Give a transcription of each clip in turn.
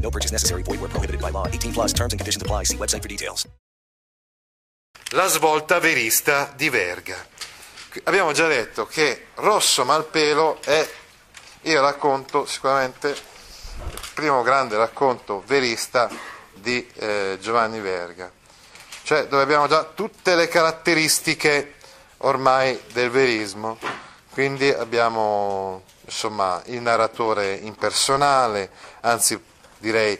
No purchase necessary. Void where prohibited by law. 18 plus terms and conditions apply. See website for details. La svolta verista di Verga. Abbiamo già detto che Rosso Malpelo è il racconto, sicuramente, il primo grande racconto verista di eh, Giovanni Verga. Cioè dove abbiamo già tutte le caratteristiche ormai del verismo. Quindi abbiamo insomma il narratore impersonale, anzi direi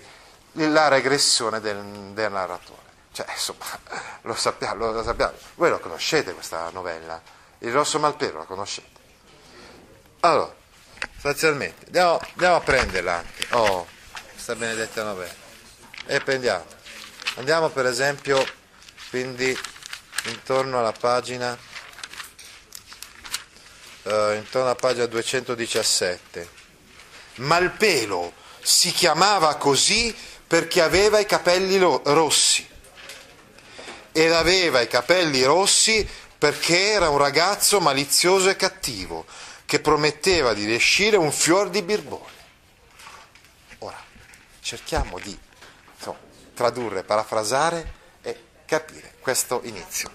la regressione del, del narratore. Cioè, insomma, lo sappiamo, lo sappiamo. Voi lo conoscete questa novella? Il Rosso Malpelo la conoscete? Allora, sostanzialmente, andiamo, andiamo a prenderla anche. Oh, questa benedetta novella. E prendiamo. Andiamo per esempio, quindi, intorno alla pagina, eh, intorno alla pagina 217. Malpelo si chiamava così perché aveva i capelli rossi. Ed aveva i capelli rossi perché era un ragazzo malizioso e cattivo che prometteva di riuscire un fior di birbone. Ora, cerchiamo di insomma, tradurre, parafrasare e capire questo inizio.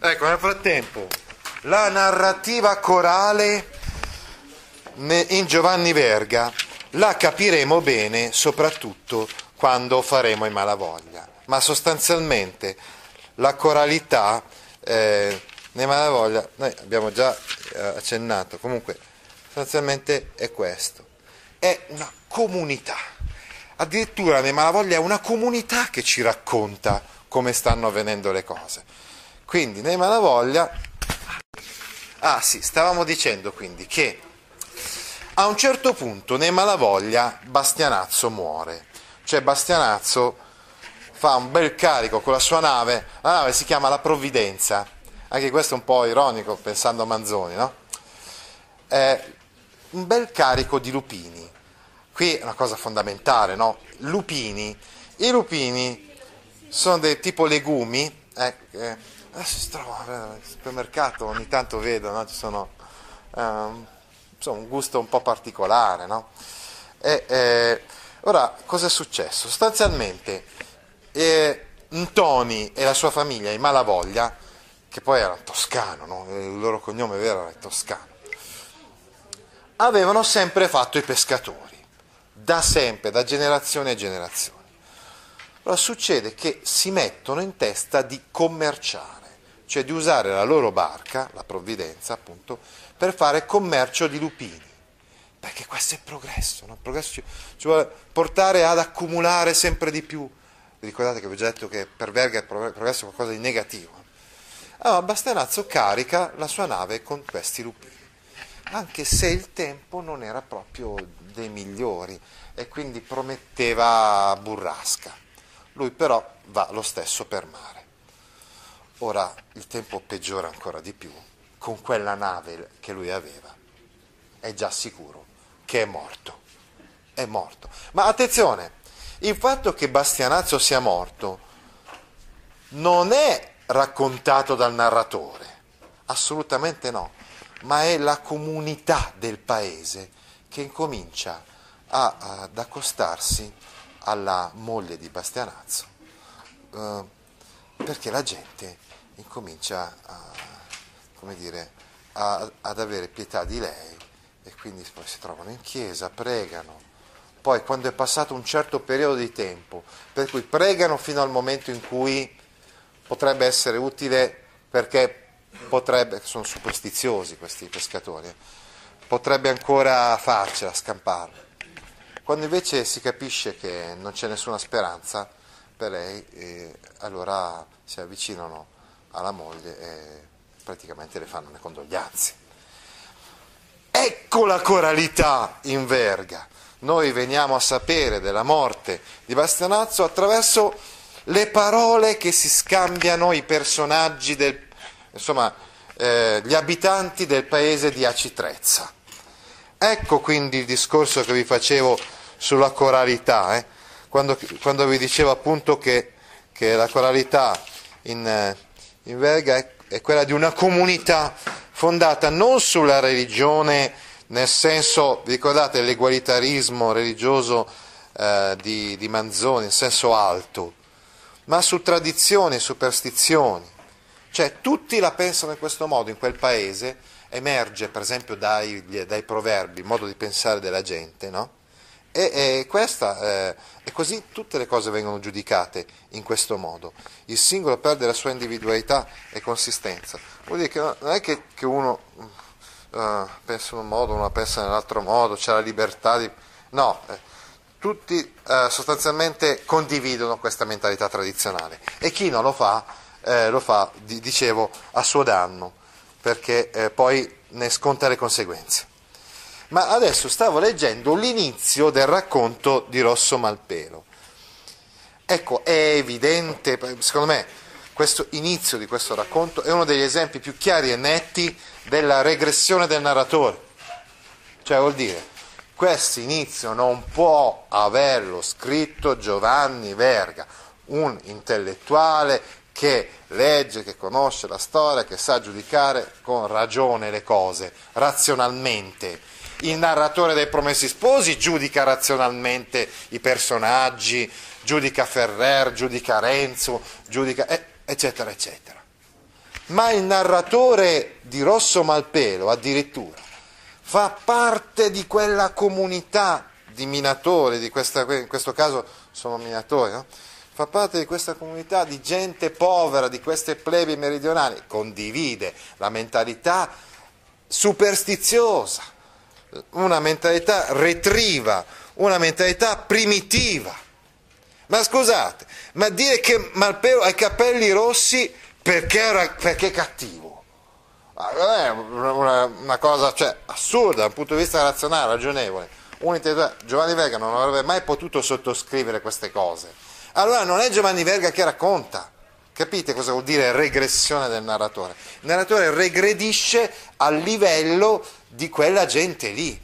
Ecco, nel frattempo, la narrativa corale in Giovanni Verga la capiremo bene soprattutto quando faremo i Malavoglia, ma sostanzialmente la coralità eh, nei Malavoglia, noi abbiamo già eh, accennato, comunque sostanzialmente è questo, è una comunità, addirittura nei Malavoglia è una comunità che ci racconta come stanno avvenendo le cose. Quindi nei Malavoglia, ah sì, stavamo dicendo quindi che a un certo punto nei Malavoglia Bastianazzo muore, cioè Bastianazzo fa un bel carico con la sua nave, la nave si chiama La Provvidenza, anche questo è un po' ironico pensando a Manzoni, no? È un bel carico di lupini, qui è una cosa fondamentale, no? Lupini, i lupini sono dei tipo legumi, eh, eh, si trova al supermercato, ogni tanto vedo, no? Ci sono... Um, insomma, un gusto un po' particolare. No? E, eh, ora, cosa è successo? Sostanzialmente, eh, Ntoni e la sua famiglia, i Malavoglia, che poi era toscano, no? il loro cognome vero era toscano, avevano sempre fatto i pescatori, da sempre, da generazione a generazione. Allora succede che si mettono in testa di commerciare, cioè di usare la loro barca, la provvidenza appunto, per fare commercio di lupini. Perché questo è progresso, no? progresso ci, ci, vuole portare ad accumulare sempre di più. Vi ricordate che vi ho già detto che per Verga il progresso è qualcosa di negativo. Allora Bastianazzo carica la sua nave con questi lupini, anche se il tempo non era proprio dei migliori e quindi prometteva burrasca. Lui però va lo stesso per mare. Ora il tempo peggiora ancora di più con quella nave che lui aveva. È già sicuro che è morto. È morto. Ma attenzione, il fatto che Bastianazzo sia morto non è raccontato dal narratore, assolutamente no, ma è la comunità del paese che incomincia a, ad accostarsi alla moglie di Bastianazzo, eh, perché la gente incomincia a, come dire, a, ad avere pietà di lei e quindi poi si trovano in chiesa, pregano, poi quando è passato un certo periodo di tempo, per cui pregano fino al momento in cui potrebbe essere utile perché potrebbe, sono superstiziosi questi pescatori, potrebbe ancora farcela, scamparlo. Quando invece si capisce che non c'è nessuna speranza per lei, eh, allora si avvicinano alla moglie e praticamente le fanno le condoglianze. Ecco la coralità in verga. Noi veniamo a sapere della morte di Bastianazzo attraverso le parole che si scambiano i personaggi, del, insomma, eh, gli abitanti del paese di Acitrezza. Ecco quindi il discorso che vi facevo sulla coralità, eh? quando, quando, vi dicevo appunto che, che la coralità in, eh, in Verga è, è quella di una comunità fondata non sulla religione, nel senso, ricordate l'egualitarismo religioso eh, di, di Manzoni, in senso alto, ma su tradizioni e superstizioni. Cioè tutti la pensano in questo modo in quel paese, emerge per esempio dai, dai proverbi, il modo di pensare della gente, no? E, e questa, eh, e così tutte le cose vengono giudicate in questo modo. Il singolo perde la sua individualità e consistenza. Vuol dire che non è che, uno uh, pensa in un modo, uno pensa nell'altro modo, c'è la libertà di... No, eh, tutti uh, sostanzialmente condividono questa mentalità tradizionale e chi non lo fa, eh, lo fa, di, dicevo, a suo danno, perché eh, poi ne sconta le conseguenze. Ma adesso stavo leggendo l'inizio del racconto di Rosso Malpelo. Ecco, è evidente, secondo me, questo inizio di questo racconto è uno degli esempi più chiari e netti della regressione del narratore. Cioè vuol dire, questo inizio non può averlo scritto Giovanni Verga, un intellettuale che legge, che conosce la storia, che sa giudicare con ragione le cose, razionalmente il narratore dei Promessi Sposi giudica razionalmente i personaggi, giudica Ferrer, giudica Renzo, giudica, eccetera, eccetera. Ma il narratore di Rosso Malpelo addirittura fa parte di quella comunità di minatori, di questa, in questo caso sono minatori, no? fa parte di questa comunità di gente povera, di queste plebi meridionali, condivide la mentalità superstiziosa una mentalità retriva, una mentalità primitiva. Ma scusate, ma dire che Malpelo ha i capelli rossi perché, era, perché è cattivo? È una, una cosa cioè, assurda dal punto di vista razionale, ragionevole. Giovanni Verga non avrebbe mai potuto sottoscrivere queste cose. Allora non è Giovanni Verga che racconta. Capite cosa vuol dire regressione del narratore? Il narratore regredisce al livello di quella gente lì.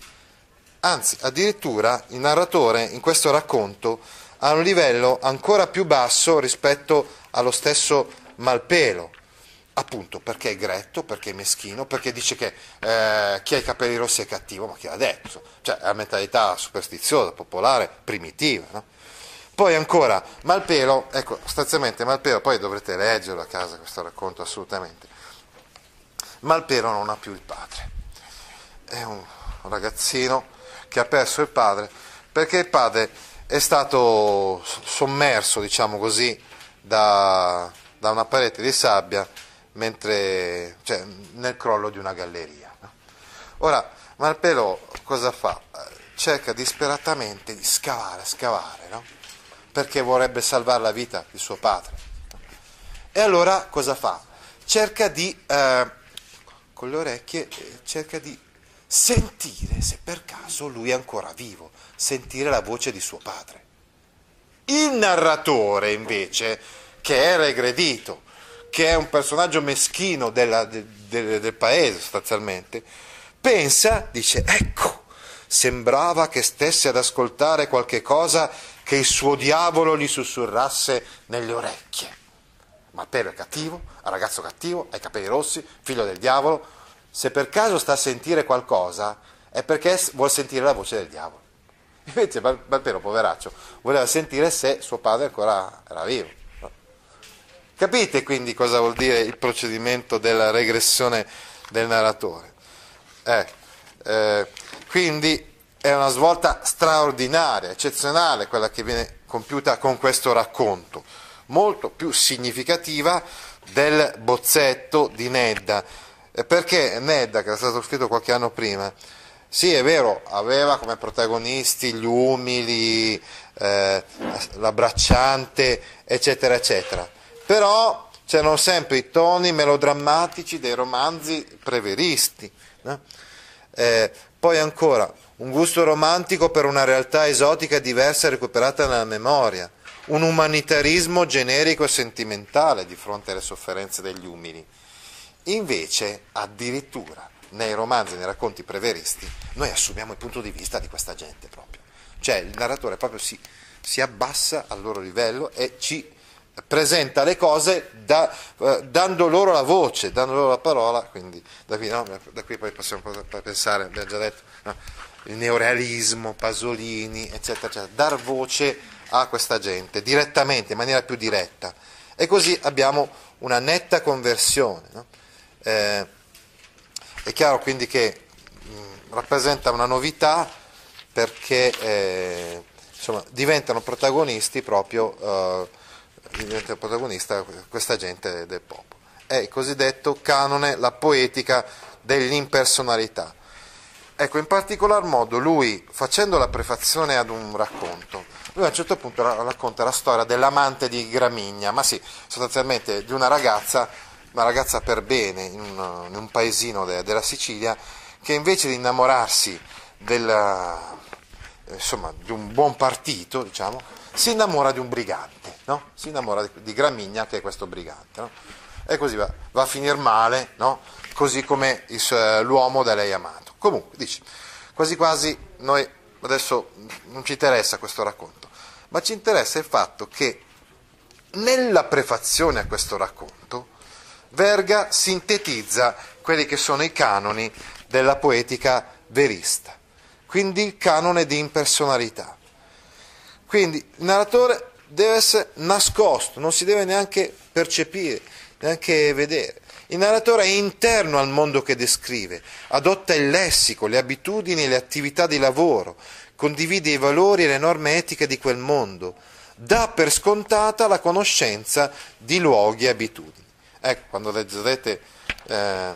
Anzi, addirittura il narratore in questo racconto ha un livello ancora più basso rispetto allo stesso Malpelo, appunto perché è gretto, perché è meschino, perché dice che eh, chi ha i capelli rossi è cattivo, ma chi l'ha detto? Cioè è la mentalità superstiziosa, popolare, primitiva. No? Poi ancora, Malpelo, ecco, sostanzialmente Malpelo, poi dovrete leggerlo a casa questo racconto assolutamente. Malpelo non ha più il padre è un ragazzino che ha perso il padre perché il padre è stato sommerso, diciamo così, da, da una parete di sabbia mentre, cioè, nel crollo di una galleria. Ora, Malpelo cosa fa? Cerca disperatamente di scavare, scavare, no? perché vorrebbe salvare la vita di suo padre. E allora cosa fa? Cerca di, eh, con le orecchie, cerca di sentire se per caso lui è ancora vivo, sentire la voce di suo padre. Il narratore invece, che è regredito, che è un personaggio meschino della, de, de, del paese sostanzialmente, pensa, dice, ecco, sembrava che stesse ad ascoltare qualche cosa che il suo diavolo gli sussurrasse nelle orecchie. Ma Pedro è cattivo, è ragazzo cattivo, ha i capelli rossi, figlio del diavolo, se per caso sta a sentire qualcosa è perché vuol sentire la voce del diavolo. Invece Malpero, poveraccio, voleva sentire se suo padre ancora era vivo. Capite quindi cosa vuol dire il procedimento della regressione del narratore? Eh, eh, quindi è una svolta straordinaria, eccezionale quella che viene compiuta con questo racconto, molto più significativa del bozzetto di Nedda perché Nedda, che era stato scritto qualche anno prima, sì è vero, aveva come protagonisti gli umili, eh, l'abbracciante, eccetera, eccetera, però c'erano sempre i toni melodrammatici dei romanzi preveristi. No? Eh, poi ancora, un gusto romantico per una realtà esotica diversa recuperata nella memoria, un umanitarismo generico e sentimentale di fronte alle sofferenze degli umili. Invece, addirittura, nei romanzi, nei racconti preveristi, noi assumiamo il punto di vista di questa gente proprio. Cioè il narratore proprio si, si abbassa al loro livello e ci presenta le cose da, eh, dando loro la voce, dando loro la parola, quindi da qui, no, da qui poi possiamo pensare, abbiamo già detto, no, il neorealismo, Pasolini, eccetera, eccetera, dar voce a questa gente direttamente, in maniera più diretta. E così abbiamo una netta conversione. No? Eh, è chiaro quindi che mh, rappresenta una novità perché eh, insomma, diventano protagonisti proprio eh, diventa protagonista questa gente del popolo. È il cosiddetto canone, la poetica dell'impersonalità. Ecco, in particolar modo lui, facendo la prefazione ad un racconto, lui a un certo punto racconta la storia dell'amante di Gramigna, ma sì, sostanzialmente di una ragazza, una ragazza per bene, in un, in un paesino de, della Sicilia, che invece di innamorarsi della, insomma, di un buon partito, diciamo, si innamora di un brigante, no? si innamora di, di, Gramigna che è questo brigante. No? E così va, va a finire male, no? così come il, l'uomo da lei amato. Comunque, dice, quasi quasi noi adesso non ci interessa questo racconto, ma ci interessa il fatto che nella prefazione a questo racconto Verga sintetizza quelli che sono i canoni della poetica verista, quindi il canone di impersonalità. Quindi il narratore deve essere nascosto, non si deve neanche percepire, neanche vedere. Il narratore è interno al mondo che descrive, adotta il lessico, le abitudini e le attività di lavoro, condivide i valori e le norme etiche di quel mondo, dà per scontata la conoscenza di luoghi e abitudini. Ecco, quando leggete eh,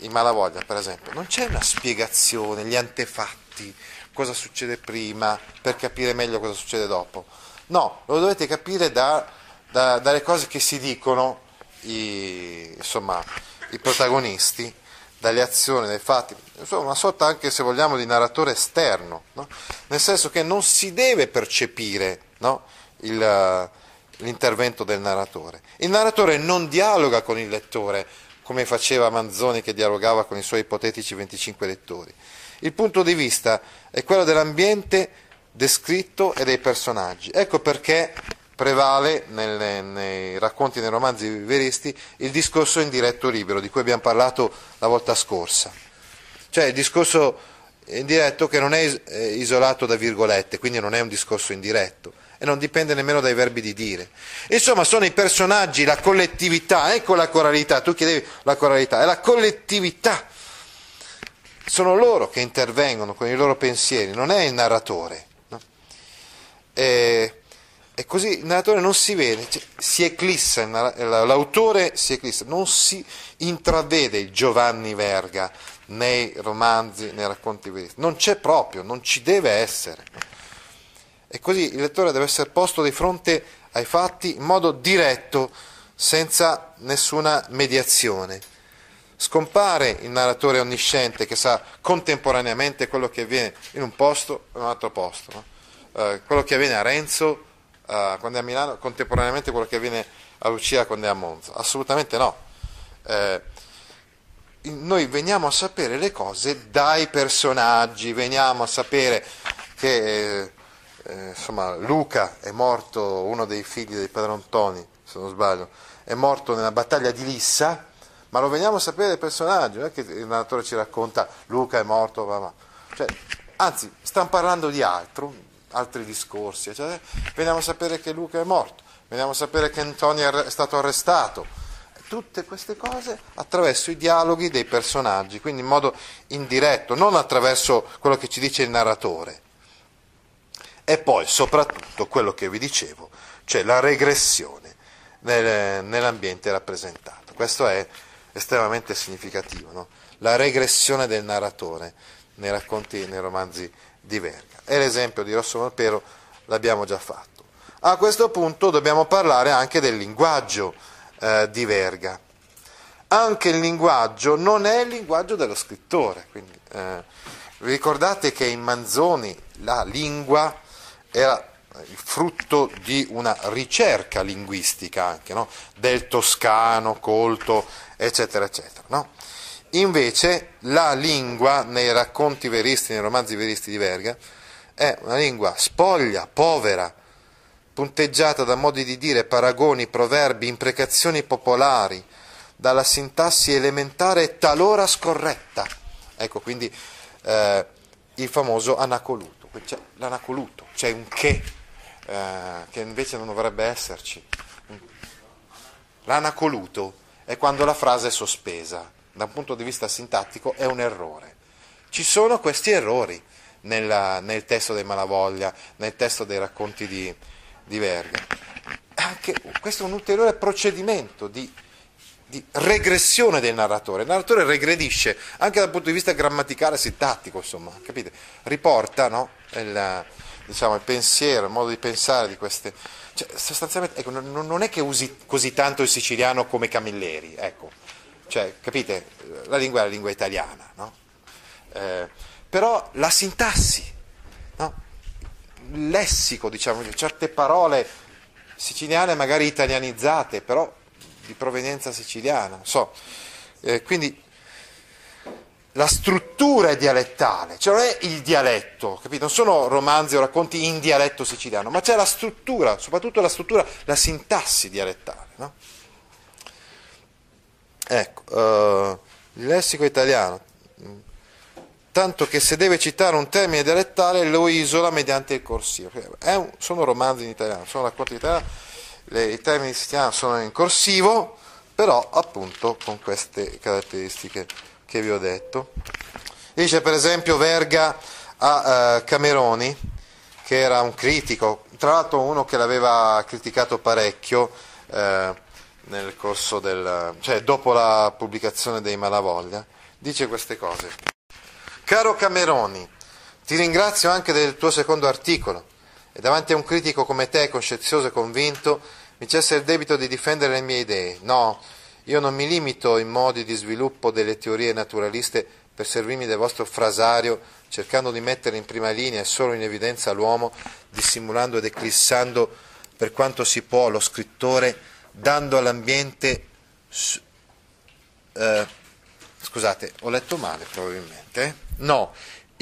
i Malavoglia, per esempio, non c'è una spiegazione, gli antefatti, cosa succede prima per capire meglio cosa succede dopo. No, lo dovete capire da, da, dalle cose che si dicono i, insomma, i protagonisti, dalle azioni, dai fatti, insomma una sorta anche se vogliamo di narratore esterno, no? nel senso che non si deve percepire no? Il, l'intervento del narratore. Il narratore non dialoga con il lettore come faceva Manzoni che dialogava con i suoi ipotetici 25 lettori. Il punto di vista è quello dell'ambiente descritto e dei personaggi. Ecco perché prevale nelle, nei racconti, nei romanzi viveristi, il discorso indiretto libero, di cui abbiamo parlato la volta scorsa. Cioè il discorso indiretto che non è eh, isolato da virgolette, quindi non è un discorso indiretto e non dipende nemmeno dai verbi di dire. Insomma, sono i personaggi, la collettività, ecco la coralità, tu chiedevi la coralità, è la collettività sono loro che intervengono con i loro pensieri, non è il narratore. No? E, e, così il narratore non si vede, cioè, si eclissa, l'autore si eclissa, non si intravede il Giovanni Verga nei romanzi, nei racconti non c'è proprio, non ci deve essere. E così il lettore deve essere posto di fronte ai fatti in modo diretto, senza nessuna mediazione. Scompare il narratore onnisciente che sa contemporaneamente quello che avviene in un posto e in un altro posto. No? Eh, quello che avviene a Renzo eh, quando è a Milano, contemporaneamente quello che avviene a Lucia quando è a Monza. Assolutamente no. Eh, noi veniamo a sapere le cose dai personaggi, veniamo a sapere che eh, insomma, Luca è morto, uno dei figli dei Padrontoni, se non sbaglio, è morto nella battaglia di Lissa ma lo veniamo a sapere dai personaggi, non è che il narratore ci racconta Luca è morto, va, va. Cioè, anzi, stanno parlando di altro, altri discorsi, cioè, veniamo a sapere che Luca è morto, veniamo a sapere che Antonio è stato arrestato, tutte queste cose attraverso i dialoghi dei personaggi, quindi in modo indiretto, non attraverso quello che ci dice il narratore. E poi soprattutto quello che vi dicevo, cioè la regressione nel, nell'ambiente rappresentato. Questo è estremamente significativo, no? la regressione del narratore nei racconti, nei romanzi di Verga. E l'esempio di Rosso Malpero l'abbiamo già fatto. A questo punto dobbiamo parlare anche del linguaggio eh, di Verga. Anche il linguaggio non è il linguaggio dello scrittore. Quindi, eh, ricordate che in Manzoni la lingua era il frutto di una ricerca linguistica anche, no? del toscano, colto, eccetera, eccetera. No? Invece la lingua nei racconti veristi, nei romanzi veristi di Verga, è una lingua spoglia, povera, punteggiata da modi di dire, paragoni, proverbi, imprecazioni popolari, dalla sintassi elementare e talora scorretta. Ecco quindi eh, il famoso anacoluto, c'è l'anacoluto, c'è un che eh, che invece non dovrebbe esserci. L'anacoluto è quando la frase è sospesa, da un punto di vista sintattico è un errore. Ci sono questi errori nella, nel testo dei Malavoglia, nel testo dei racconti di, di Verga. Anche, questo è un ulteriore procedimento di, di, regressione del narratore. Il narratore regredisce anche dal punto di vista grammaticale e sintattico, insomma, capite? Riporta no, il, diciamo, il pensiero, il modo di pensare di queste... Cioè, sostanzialmente, ecco, non, è che usi così tanto il siciliano come Camilleri, ecco. Cioè, capite? La lingua è la lingua italiana, no? Eh, però la sintassi, no? il lessico, diciamo, certe parole siciliane magari italianizzate, però di provenienza siciliana, so. Eh, quindi la struttura è dialettale, cioè non è il dialetto, capito? Non sono romanzi o racconti in dialetto siciliano, ma c'è la struttura, soprattutto la struttura, la sintassi dialettale. No? Ecco, uh, il lessico italiano, tanto che se deve citare un termine dialettale lo isola mediante il corsivo. Un, sono romanzi in italiano, sono racconti in italiano, le, i termini siciliani sono in corsivo, però appunto con queste caratteristiche che vi ho detto. Dice per esempio Verga a uh, Cameroni, che era un critico, tra l'altro uno che l'aveva criticato parecchio eh, nel corso del, cioè dopo la pubblicazione dei Malavoglia, dice queste cose. Caro Cameroni, ti ringrazio anche del tuo secondo articolo e davanti a un critico come te, coscienzioso e convinto, mi cessa il debito di difendere le mie idee. No, io non mi limito in modi di sviluppo delle teorie naturaliste per servirmi del vostro frasario, cercando di mettere in prima linea e solo in evidenza l'uomo, dissimulando ed eclissando per quanto si può lo scrittore, dando all'ambiente... Eh, scusate, ho letto male probabilmente. Eh? No,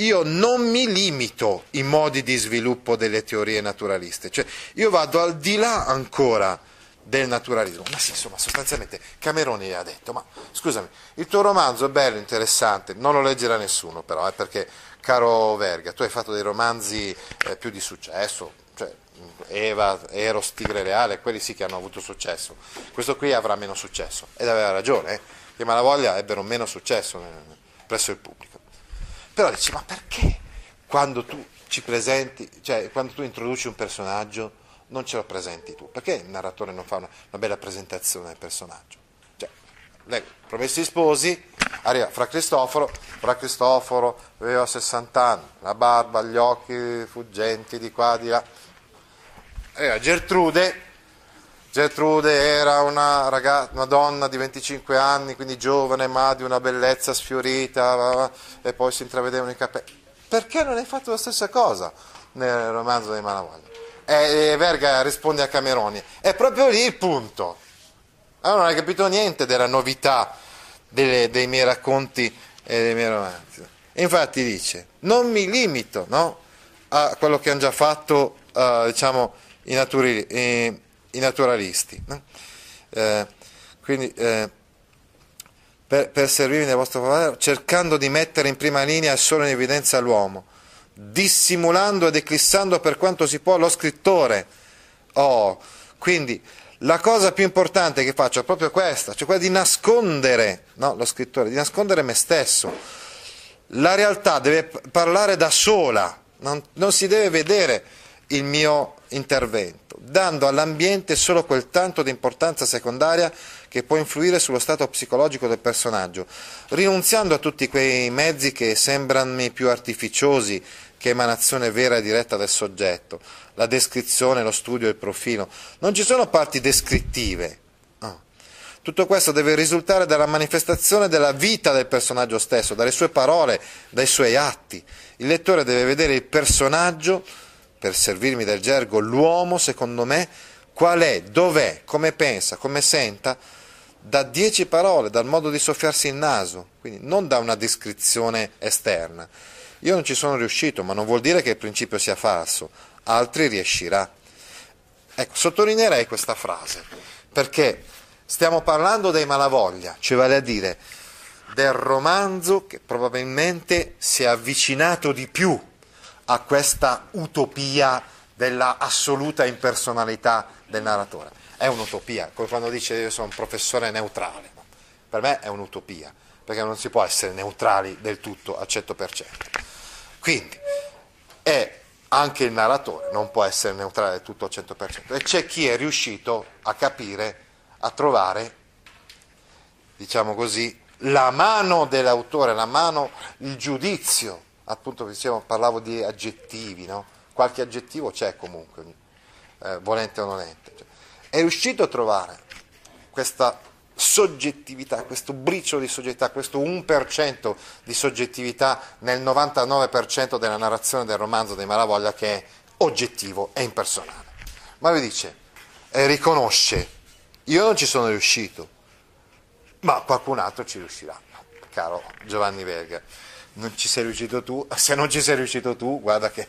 io non mi limito in modi di sviluppo delle teorie naturaliste, cioè io vado al di là ancora del naturalismo. Ma sì, insomma, sostanzialmente Cameroni ha detto, ma scusami, il tuo romanzo è bello, interessante, non lo leggerà nessuno però, eh, perché, caro Verga, tu hai fatto dei romanzi eh, più di successo, cioè Eva, Eros, Tigre Reale, quelli sì che hanno avuto successo. Questo qui avrà meno successo, ed aveva ragione, eh, che Malavoglia ebbero meno successo eh, presso il pubblico. Però dici, ma perché quando tu ci presenti, cioè quando tu introduci un personaggio, non ce lo presenti tu. Perché il narratore non fa una, una bella presentazione del personaggio? Cioè, lei, promessi sposi, arriva Fra Cristoforo, Fra Cristoforo aveva 60 anni, la barba, gli occhi fuggenti di qua, di là. Arriva Gertrude, Gertrude era una, ragazza, una donna di 25 anni, quindi giovane, ma di una bellezza sfiorita, e poi si intravedevano i capelli. Perché non hai fatto la stessa cosa nel romanzo dei Malavoglia? e Verga risponde a Cameroni. È proprio lì il punto. Allora non hai capito niente della novità delle, dei miei racconti e dei miei romanzi. infatti dice, non mi limito no, a quello che hanno già fatto uh, diciamo, i, naturi, i, i naturalisti. No? Eh, quindi eh, per, per servirmi nel vostro favore, cercando di mettere in prima linea e solo in evidenza l'uomo dissimulando ed eclissando per quanto si può lo scrittore. Oh, quindi la cosa più importante che faccio è proprio questa, cioè quella di nascondere no, lo scrittore, di nascondere me stesso. La realtà deve parlare da sola, non, non si deve vedere il mio intervento, dando all'ambiente solo quel tanto di importanza secondaria che può influire sullo stato psicologico del personaggio, rinunziando a tutti quei mezzi che sembrano più artificiosi che emanazione vera e diretta del soggetto, la descrizione, lo studio, il profilo. Non ci sono parti descrittive. Tutto questo deve risultare dalla manifestazione della vita del personaggio stesso, dalle sue parole, dai suoi atti. Il lettore deve vedere il personaggio per servirmi del gergo, l'uomo, secondo me, qual è, dov'è, come pensa, come senta, da dieci parole, dal modo di soffiarsi il naso, quindi non da una descrizione esterna. Io non ci sono riuscito, ma non vuol dire che il principio sia falso, altri riuscirà. Ecco, sottolineerei questa frase, perché stiamo parlando dei malavoglia, cioè vale a dire del romanzo che probabilmente si è avvicinato di più a questa utopia della assoluta impersonalità del narratore. È un'utopia, come quando dice io sono un professore neutrale. Per me è un'utopia, perché non si può essere neutrali del tutto al 100%. Quindi è anche il narratore non può essere neutrale del tutto al 100%. E c'è chi è riuscito a capire, a trovare, diciamo così, la mano dell'autore, la mano, il giudizio, appunto diciamo, parlavo di aggettivi, no? qualche aggettivo c'è comunque, eh, volente o nolente. Cioè, è riuscito a trovare questa soggettività, questo briciolo di soggettività, questo 1% di soggettività nel 99% della narrazione del romanzo dei Malavoglia che è oggettivo e impersonale. Ma vi dice, e riconosce, io non ci sono riuscito, ma qualcun altro ci riuscirà, caro Giovanni Verga. Non ci sei riuscito tu, se non ci sei riuscito tu, guarda che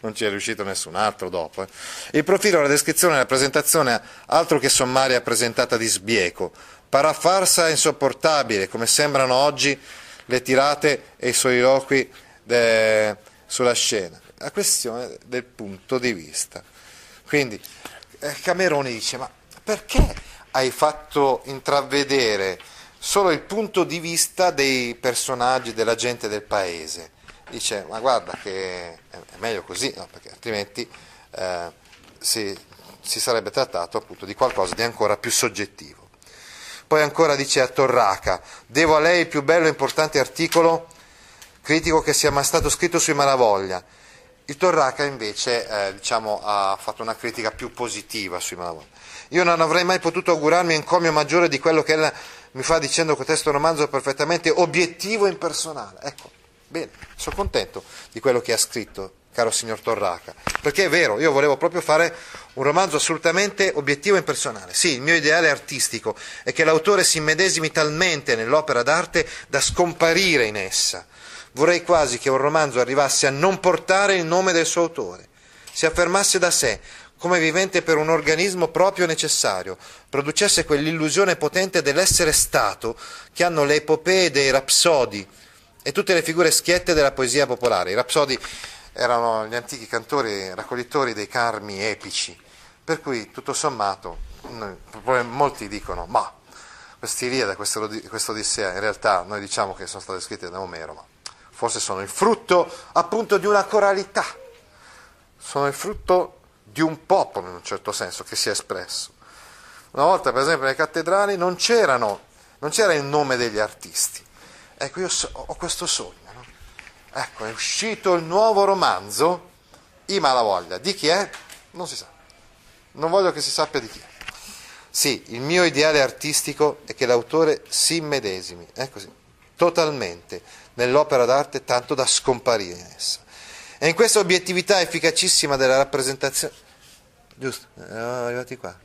non ci è riuscito nessun altro dopo. Eh. Il profilo, la descrizione, la presentazione, altro che sommaria presentata di sbieco, parafarsa insopportabile, come sembrano oggi le tirate e i soliloqui de... sulla scena. La questione del punto di vista. Quindi eh, Cameroni dice, ma perché hai fatto intravedere solo il punto di vista dei personaggi, della gente del paese. Dice, ma guarda che è meglio così, no? perché altrimenti eh, si, si, sarebbe trattato appunto di qualcosa di ancora più soggettivo. Poi ancora dice a Torraca, devo a lei il più bello e importante articolo critico che sia mai stato scritto sui Malavoglia. Il Torraca invece eh, diciamo, ha fatto una critica più positiva sui Malavoglia. Io non avrei mai potuto augurarmi encomio maggiore di quello che ella mi fa dicendo che questo romanzo è perfettamente obiettivo e impersonale. Ecco, bene, sono contento di quello che ha scritto, caro signor Torraca, perché è vero, io volevo proprio fare un romanzo assolutamente obiettivo e impersonale. Sì, il mio ideale artistico è che l'autore si immedesimi talmente nell'opera d'arte da scomparire in essa. Vorrei quasi che un romanzo arrivasse a non portare il nome del suo autore, si affermasse da sé, come vivente per un organismo proprio necessario, producesse quell'illusione potente dell'essere stato che hanno le epopee dei rapsodi e tutte le figure schiette della poesia popolare. I rapsodi erano gli antichi cantori raccoglitori dei carmi epici, per cui tutto sommato molti dicono ma questa Iliade, questo Odissea, in realtà noi diciamo che sono state scritte da Omero, ma forse sono il frutto appunto di una coralità, sono il frutto di un popolo in un certo senso che si è espresso. Una volta, per esempio, nelle cattedrali non, non c'era il nome degli artisti. Ecco, io so, ho questo sogno. No? Ecco, è uscito il nuovo romanzo, I Malavoglia. Di chi è? Non si sa. Non voglio che si sappia di chi è. Sì, il mio ideale artistico è che l'autore si immedesimi, è così, totalmente, nell'opera d'arte tanto da scomparire in essa. E in questa obiettività efficacissima della rappresentazione... Giusto, eravamo arrivati qua.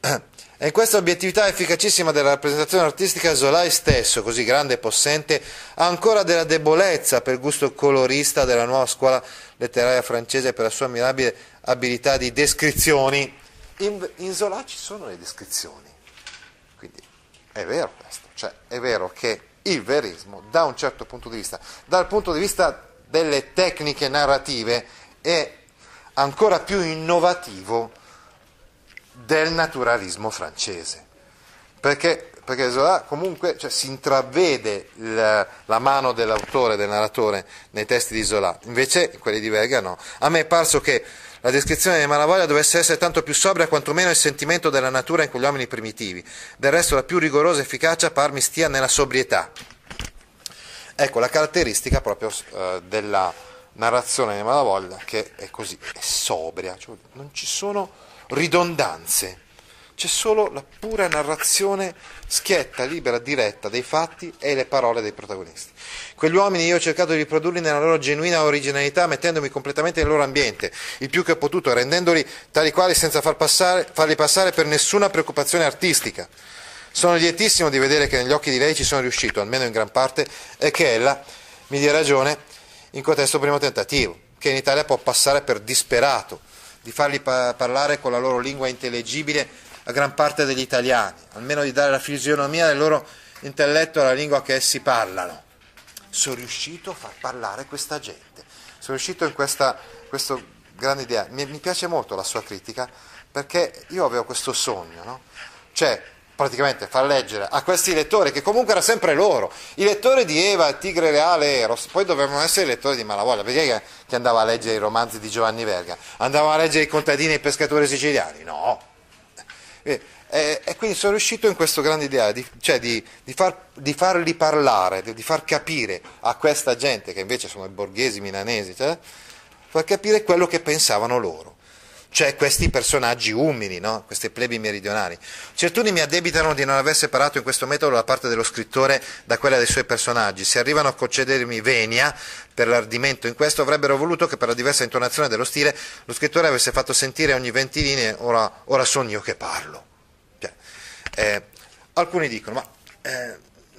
Eh? E in questa obiettività efficacissima della rappresentazione artistica Zolai stesso, così grande e possente, ha ancora della debolezza per gusto colorista della nuova scuola letteraria francese per la sua mirabile abilità di descrizioni. In, in Zola ci sono le descrizioni, quindi è vero questo, cioè è vero che il verismo da un certo punto di vista, dal punto di vista delle tecniche narrative è ancora più innovativo del naturalismo francese. Perché, perché Zola comunque cioè, si intravede la, la, mano dell'autore, del narratore nei testi di Zola, invece quelli di Verga no. A me è parso che la descrizione di Malavoglia dovesse essere tanto più sobria quantomeno il sentimento della natura in quegli uomini primitivi. Del resto la più rigorosa efficacia par mi stia nella sobrietà. Ecco la caratteristica proprio eh, della narrazione di Malavoglia che è così, è sobria, cioè non ci sono ridondanze, c'è solo la pura narrazione schietta, libera, diretta dei fatti e le parole dei protagonisti. Quegli uomini io ho cercato di riprodurli nella loro genuina originalità, mettendomi completamente nel loro ambiente, il più che ho potuto, rendendoli tali quali senza far passare, farli passare per nessuna preoccupazione artistica. Sono lietissimo di vedere che negli occhi di lei ci sono riuscito, almeno in gran parte, e che ella mi dia ragione in contesto primo tentativo, che in Italia può passare per disperato, di farli pa- parlare con la loro lingua intellegibile a gran parte degli italiani, almeno di dare la fisionomia del loro intelletto alla lingua che essi parlano. Sono riuscito a far parlare questa gente, sono riuscito in questa questo grande idea. Mi, mi, piace molto la sua critica perché io avevo questo sogno, no? cioè praticamente far leggere a questi lettori, che comunque erano sempre loro, i lettori di Eva, Tigre Reale Eros, poi dovevano essere i lettori di Malavoglia, perché chi andava a leggere i romanzi di Giovanni Verga? Andava a leggere i contadini e i pescatori siciliani? No, e, e, e, quindi sono riuscito in questa grande idea, di, cioè di, di, far, di farli parlare, di, far capire a questa gente, che invece sono i borghesi milanesi, cioè, far capire quello che pensavano loro. Cioè questi personaggi umili, no? queste plebi meridionali. Certuni mi addebitano di non aver separato in questo metodo la parte dello scrittore da quella dei suoi personaggi. Se arrivano a concedermi venia per l'ardimento in questo, avrebbero voluto che per la diversa intonazione dello stile lo scrittore avesse fatto sentire ogni venti linee, ora, ora sono io che parlo. Cioè, eh, alcuni dicono, ma eh,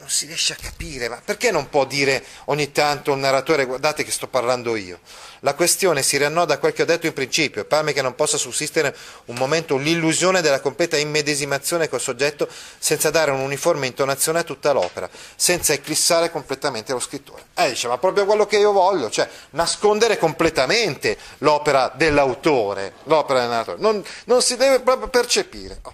non si riesce a capire, ma perché non può dire ogni tanto un narratore guardate che sto parlando io? La questione si riannoda a quel che ho detto in principio, pare che non possa sussistere un momento l'illusione della completa immedesimazione col soggetto senza dare un'uniforme intonazione a tutta l'opera, senza eclissare completamente lo scrittore. Eh, dice, ma proprio quello che io voglio, cioè nascondere completamente l'opera dell'autore, l'opera del narratore, non, non si deve proprio percepire. Oh.